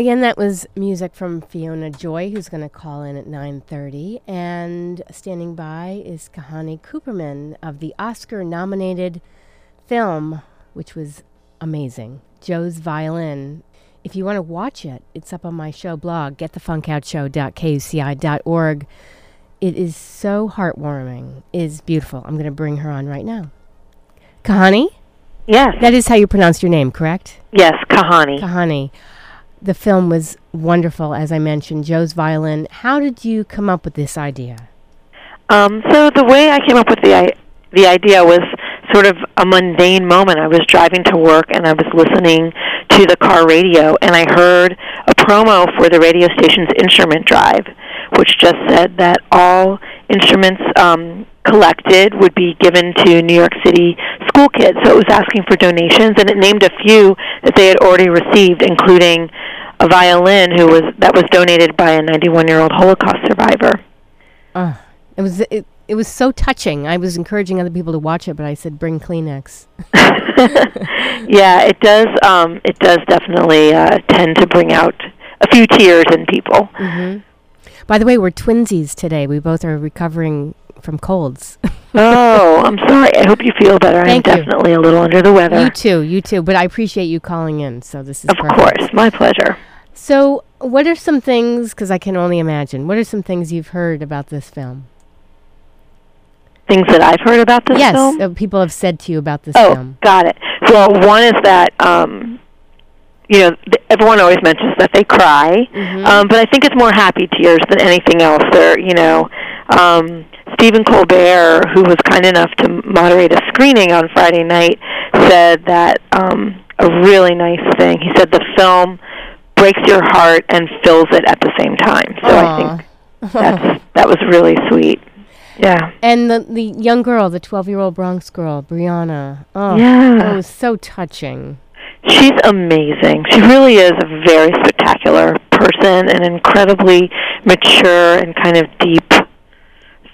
Again, that was music from Fiona Joy, who's going to call in at 9:30, and standing by is Kahane Cooperman of the Oscar-nominated film, which was amazing, Joe's Violin. If you want to watch it, it's up on my show blog, getthefunkoutshow.kuci.org. It is so heartwarming. It is beautiful. I'm going to bring her on right now. Kahane? Yes. That is how you pronounce your name, correct? Yes, Kahane. Kahane. The film was wonderful, as I mentioned. Joe's violin. How did you come up with this idea? Um, so the way I came up with the I- the idea was sort of a mundane moment. I was driving to work and I was listening to the car radio, and I heard a promo for the radio station's instrument drive, which just said that all instruments um, collected would be given to New York City school kids. So it was asking for donations, and it named a few that they had already received, including a violin who was that was donated by a 91-year-old Holocaust survivor. Uh, it was it, it was so touching. I was encouraging other people to watch it, but I said bring Kleenex. yeah, it does. Um, it does definitely uh, tend to bring out a few tears in people. hmm By the way, we're twinsies today. We both are recovering from colds. oh, I'm sorry. I hope you feel better. Thank I'm you. definitely a little under the weather. you too, you too. But I appreciate you calling in. So this is of perfect. course, my pleasure. So, what are some things? Because I can only imagine. What are some things you've heard about this film? Things that I've heard about this yes, film. uh, people have said to you about this Oh, film. got it. Well, one is that um, you know th- everyone always mentions that they cry, Mhm. um, but I think it's more happy tears than anything else. They're you know. Um, Stephen Colbert, who was kind enough to moderate a screening on Friday night, said that um, a really nice thing. He said the film breaks your heart and fills it at the same time. So I think that's that was really sweet. Yeah. and the the young girl, the twelve year old Bronx girl, Brianna. Oh, Yeah. that was so touching. She's amazing. She really is a very spectacular person, an incredibly mature and kind of deep,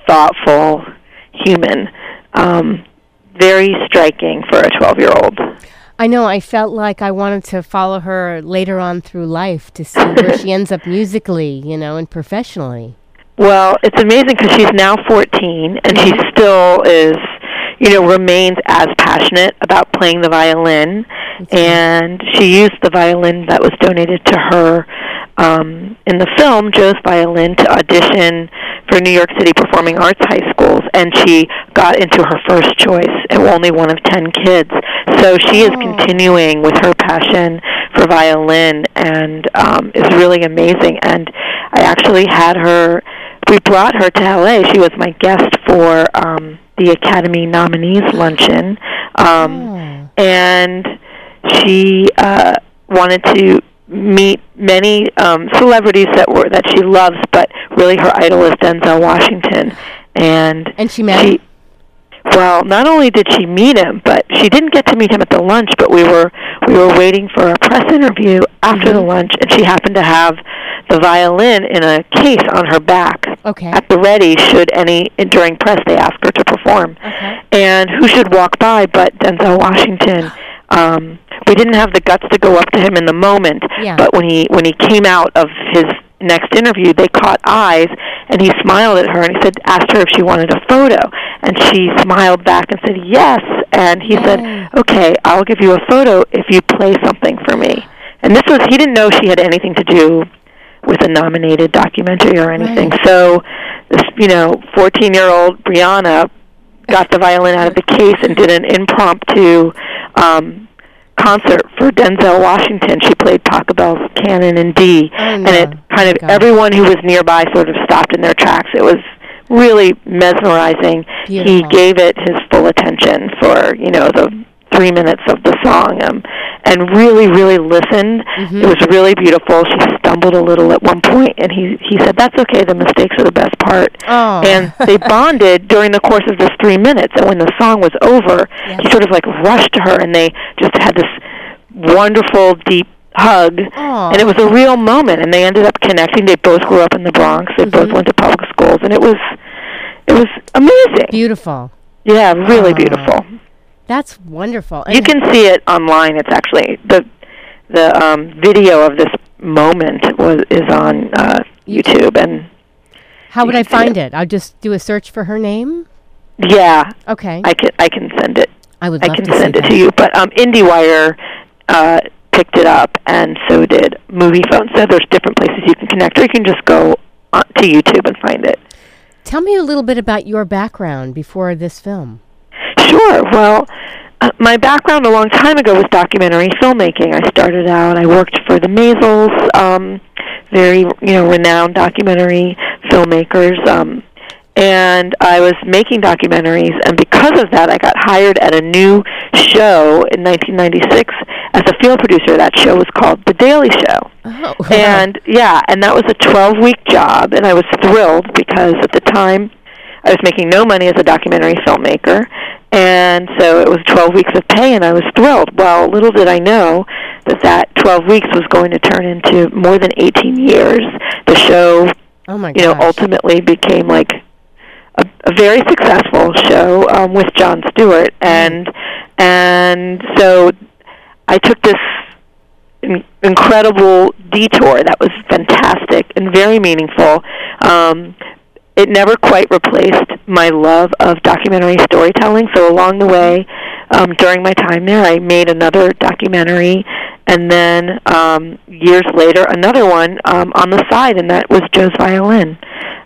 thoughtful human. Um, very striking for a 12 year old. I know. I felt like I wanted to follow her later on through life to see where she ends up musically, you know, and professionally. Well, it's amazing because she's now 14 and she still is, you know, remains as passionate about playing the violin. And she used the violin that was donated to her um, in the film, Joe's Violin, to audition for New York City Performing Arts High Schools. And she got into her first choice, and only one of 10 kids. So she is Oh. continuing with her passion for violin and um, is really amazing. And I actually had her we brought her to LA. She was my guest for um, the Academy nominees luncheon, um, Oh. and she uh, wanted to meet many um, celebrities that were that she loves, but really her idol is Denzel Washington, and And she met she. Well, not only did she meet him, but she didn't get to meet him at the lunch. But we were we were waiting for a press interview after the Mhm. lunch, and she happened to have the violin in a case on her back Okay. at the ready should any during press they ask her to perform. Okay. And who should walk by but Denzel Washington? Um, we didn't have the guts to go up to him in the moment, Yeah. but when he when he came out of his next interview, they caught eyes, and he smiled at her and he said, asked her if she wanted a photo, and she smiled back and said yes, and he Yay. said, okay, I'll give you a photo if you play something for me. And this was he didn't know she had anything to do with a nominated documentary or anything. Right. So this, you know, 14-year-old Brianna got the violin out of the case and did an impromptu um concert for Denzel Washington. She played Pachelbel's Canon in D, Oh, and it kind of God. everyone who was nearby sort of stopped in their tracks. It was really mesmerizing. He gave it his full attention for you know the three minutes of the song, um, and really, really listened. Mhm. It was really beautiful. She stumbled a little at one point, and he he said, "That's okay. The mistakes are the best part." Oh. And they bonded during the course of this three minutes. And when the song was over, he sort of like rushed to her, and they just had this wonderful, deep hug. Aw. And it was a real moment. And they ended up connecting. They both grew up in the Bronx. They both Mhm. went to public schools, and it was it was amazing. Beautiful. Yeah, really beautiful. That's wonderful. You can see it online. It's actually the the um, video of this moment was is on uh, YouTube, and How would I find it? I'll just do a search for her name. yeah, Okay, I can I can send it. I would I love can send it that. to you. But um, IndieWire uh, picked it up, and so did Moviefone. So there's different places you can connect, or you can just go to YouTube and find it. Tell me a little bit about your background before this film. Sure. Well, uh, my background a long time ago was documentary filmmaking. I started out. I worked for the Maysles, um, very you know renowned documentary filmmakers, um, and I was making documentaries. And because of that, I got hired at a new show in 1996 as a field producer. That show was called The Daily Show. Oh, And yeah, and that was a 12 week job, and I was thrilled because at the time I was making no money as a documentary filmmaker, and so it was 12 weeks of pay, and I was thrilled. Well, little did I know that that 12 weeks was going to turn into more than 18 years. The show, oh my you know, ultimately became like a, a very successful show um, with Jon Stewart, and and so I took this in- incredible detour that was fantastic and very meaningful. Um, it never quite replaced my love of documentary storytelling. So along the way, um, during my time there, I made another documentary, and then um, years later, another one um, on the side, and that was Joe's violin.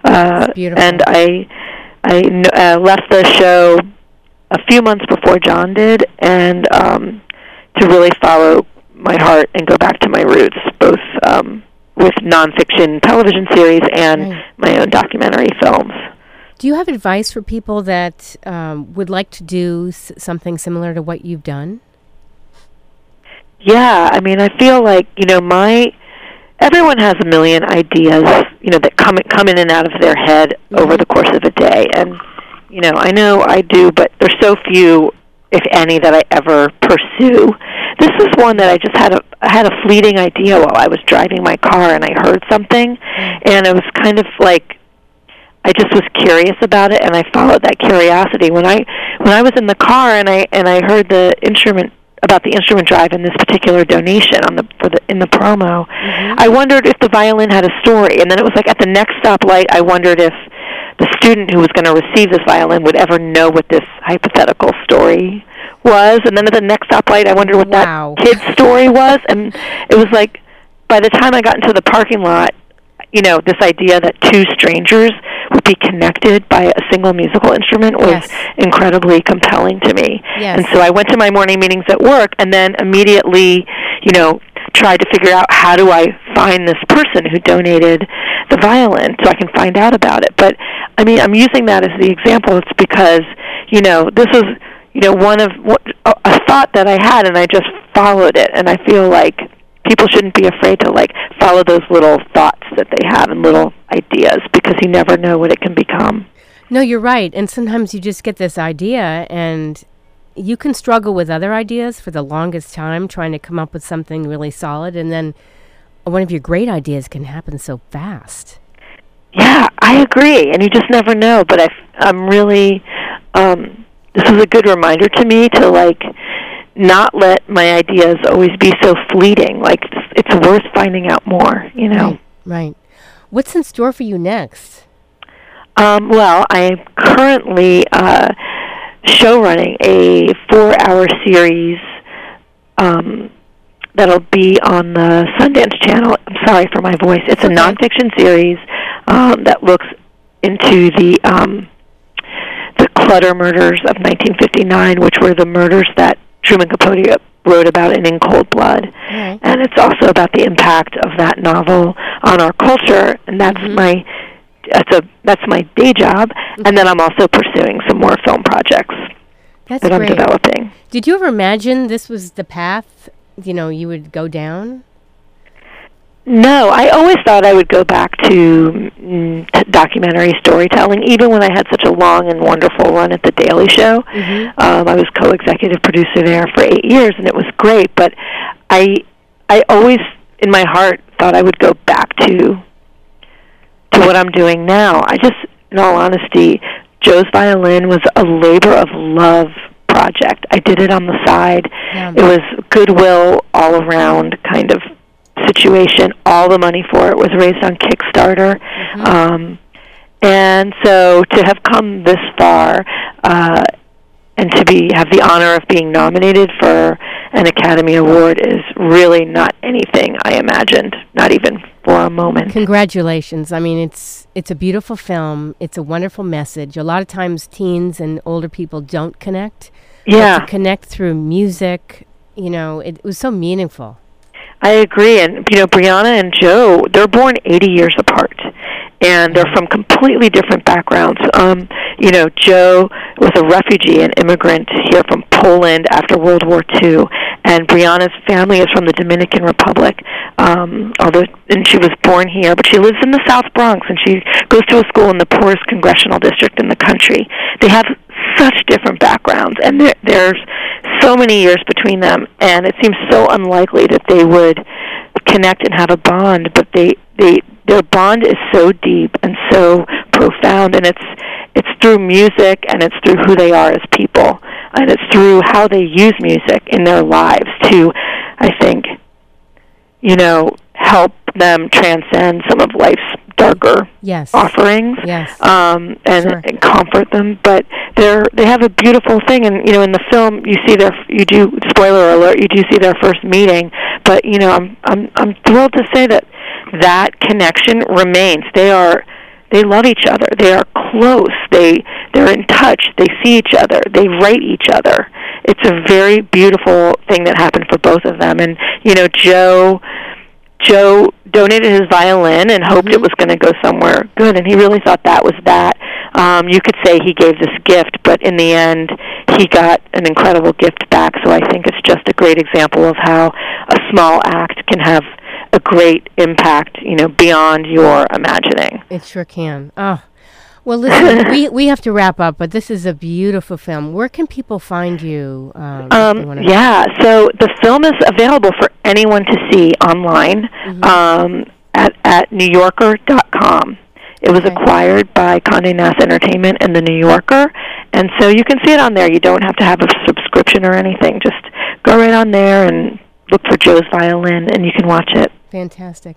Uh, beautiful. and I, I kn- uh, left the show a few months before Jon did, and um, to really follow my heart and go back to my roots, both um, with nonfiction television series and Right. my own documentary films. Do you have advice for people that um, would like to do s- something similar to what you've done? Yeah, I mean, I feel like you know my everyone has a million ideas, you know, that come come in and out of their head over Mhm. the course of a day, and you know, I know I do, but there's so few, if any, that I ever pursue. This is one that I just had a I had a fleeting idea while I was driving my car, and I heard something, and it was kind of like I just was curious about it, and I followed that curiosity. When I when I was in the car and I and I heard the instrument about the instrument drive and this particular donation on the for the in the promo, mm-hmm. I wondered if the violin had a story. And then it was like at the next stoplight, I wondered if the student who was going to receive this violin would ever know what this hypothetical story was. And then at the next stoplight, I wondered what Wow. that kid's story was. And it was like by the time I got into the parking lot, you know, this idea that two strangers would be connected by a single musical instrument was Yes. incredibly compelling to me. Yes. And so I went to my morning meetings at work and then immediately, you know, tried to figure out how do I find this person who donated violin so I can find out about it. But I mean, I'm using that as the example. It's because, you know, this was, you know, one of what, a thought that I had and I just followed it and I feel like people shouldn't be afraid to like follow those little thoughts that they have and little ideas because you never know what it can become. No, you're right. And sometimes you just get this idea and you can struggle with other ideas for the longest time trying to come up with something really solid and then one of your great ideas can happen so fast. Yeah, I agree, and you just never know. But I, I'm really, um, this is a good reminder to me to like not let my ideas always be so fleeting. Like it's, worth finding out more. You know. Right. Right. What's in store for you next? Um, well, I am currently uh, show running a four-hour series um, that'll be on the Sundance Channel. I'm sorry for my voice. It's a nonfiction series um, that looks into the um, the Clutter murders of 1959, which were the murders that Truman Capote wrote about in In Cold Blood Right. and it's also about the impact of that novel on our culture and that's Mhm. my that's a that's my day job and then I'm also pursuing some more film projects That's that I'm developing. Did you ever imagine this was the path, you know, you would go down? No, I always thought I would go back to mm, t- documentary storytelling even when I had such a long and wonderful run at the Daily Show. Mhm. Um, I was co-executive producer there for eight years, and it was great. But I, I always, in my heart, thought I would go back to, to what I'm doing now. I just, in all honesty, Joe's violin was a labor of love project. I did it on the side. Yeah. It was goodwill all around kind of situation. All the money for it was raised on Kickstarter. Mhm. Um, and so to have come this far uh, and to be have the honor of being nominated for an Academy Award is really not anything I imagined, not even for a moment. Congratulations. I mean, it's it's a beautiful film. It's a wonderful message. A lot of times teens and older people don't connect. Yeah, to connect through music, you know, it, was so meaningful. I agree. And you know, Brianna and Joe, they're born 80 years apart, and they're from completely different backgrounds. Um, you know, Joe was a refugee and immigrant here from Poland after World War II, and Brianna's family is from the Dominican Republic. Um, although, and she was born here, but she lives in the South Bronx, and she goes to a school in the poorest congressional district in the country. They have such different backgrounds, and there, there's so many years between them, and it seems so unlikely that they would connect and have a bond. But they, they, their bond is so deep and so profound, and it's it's through music and it's through who they are as people, and it's through how they use music in their lives to, I think, you know, help them transcend some of life's darker Yes. offerings Yes. um and, Sure. and comfort them but they're they have a beautiful thing and you know in the film you see their you do spoiler alert you do see their first meeting but you know i'm i'm i'm thrilled to say that that connection remains they are they love each other they are close they they're in touch they see each other they write each other it's a very beautiful thing that happened for both of them and you know joe Joe donated his violin and hoped it Mhm. was going to go somewhere good, and he really thought that was that. Um, you could say he gave this gift, but in the end, he got an incredible gift back. So I think it's just a great example of how a small act can have a great impact, you know, beyond your imagining. It sure can. Oh. Well, listen, we, we have to wrap up, but this is a beautiful film. Where can people find you? Um, Um, yeah, so the film is available for anyone to see online Mhm. um, at at NewYorker.com. It was Okay. acquired by Condé Nast Entertainment and the New Yorker, and so you can see it on there. You don't have to have a subscription or anything. Just go right on there and look for Joe's Violin, and you can watch it. Fantastic.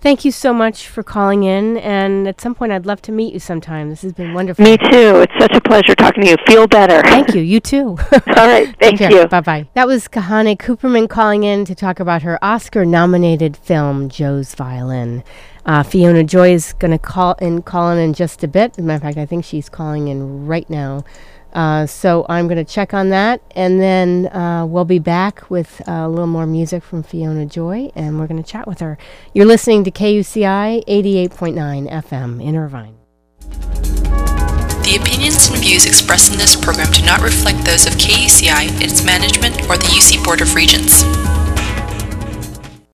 Thank you so much for calling in, and at some point, I'd love to meet you sometime. This has been wonderful. Me too. It's such a pleasure talking to you. Feel better. Thank you. You too. All right. Thank you. Bye bye. That was Kahane Cooperman calling in to talk about her Oscar nominated film, Joe's Violin. Uh, Fiona Joy is going to call in, call in in just a bit. As a matter of fact, I think she's calling in right now. Uh, so I'm going to check on that, and then uh, we'll be back with uh, a little more music from Fiona Joy, and we're going to chat with her. You're listening to KUCI 88.9 FM in Irvine. The opinions and views expressed in this program do not reflect those of KUCI, its management, or the UC Board of Regents.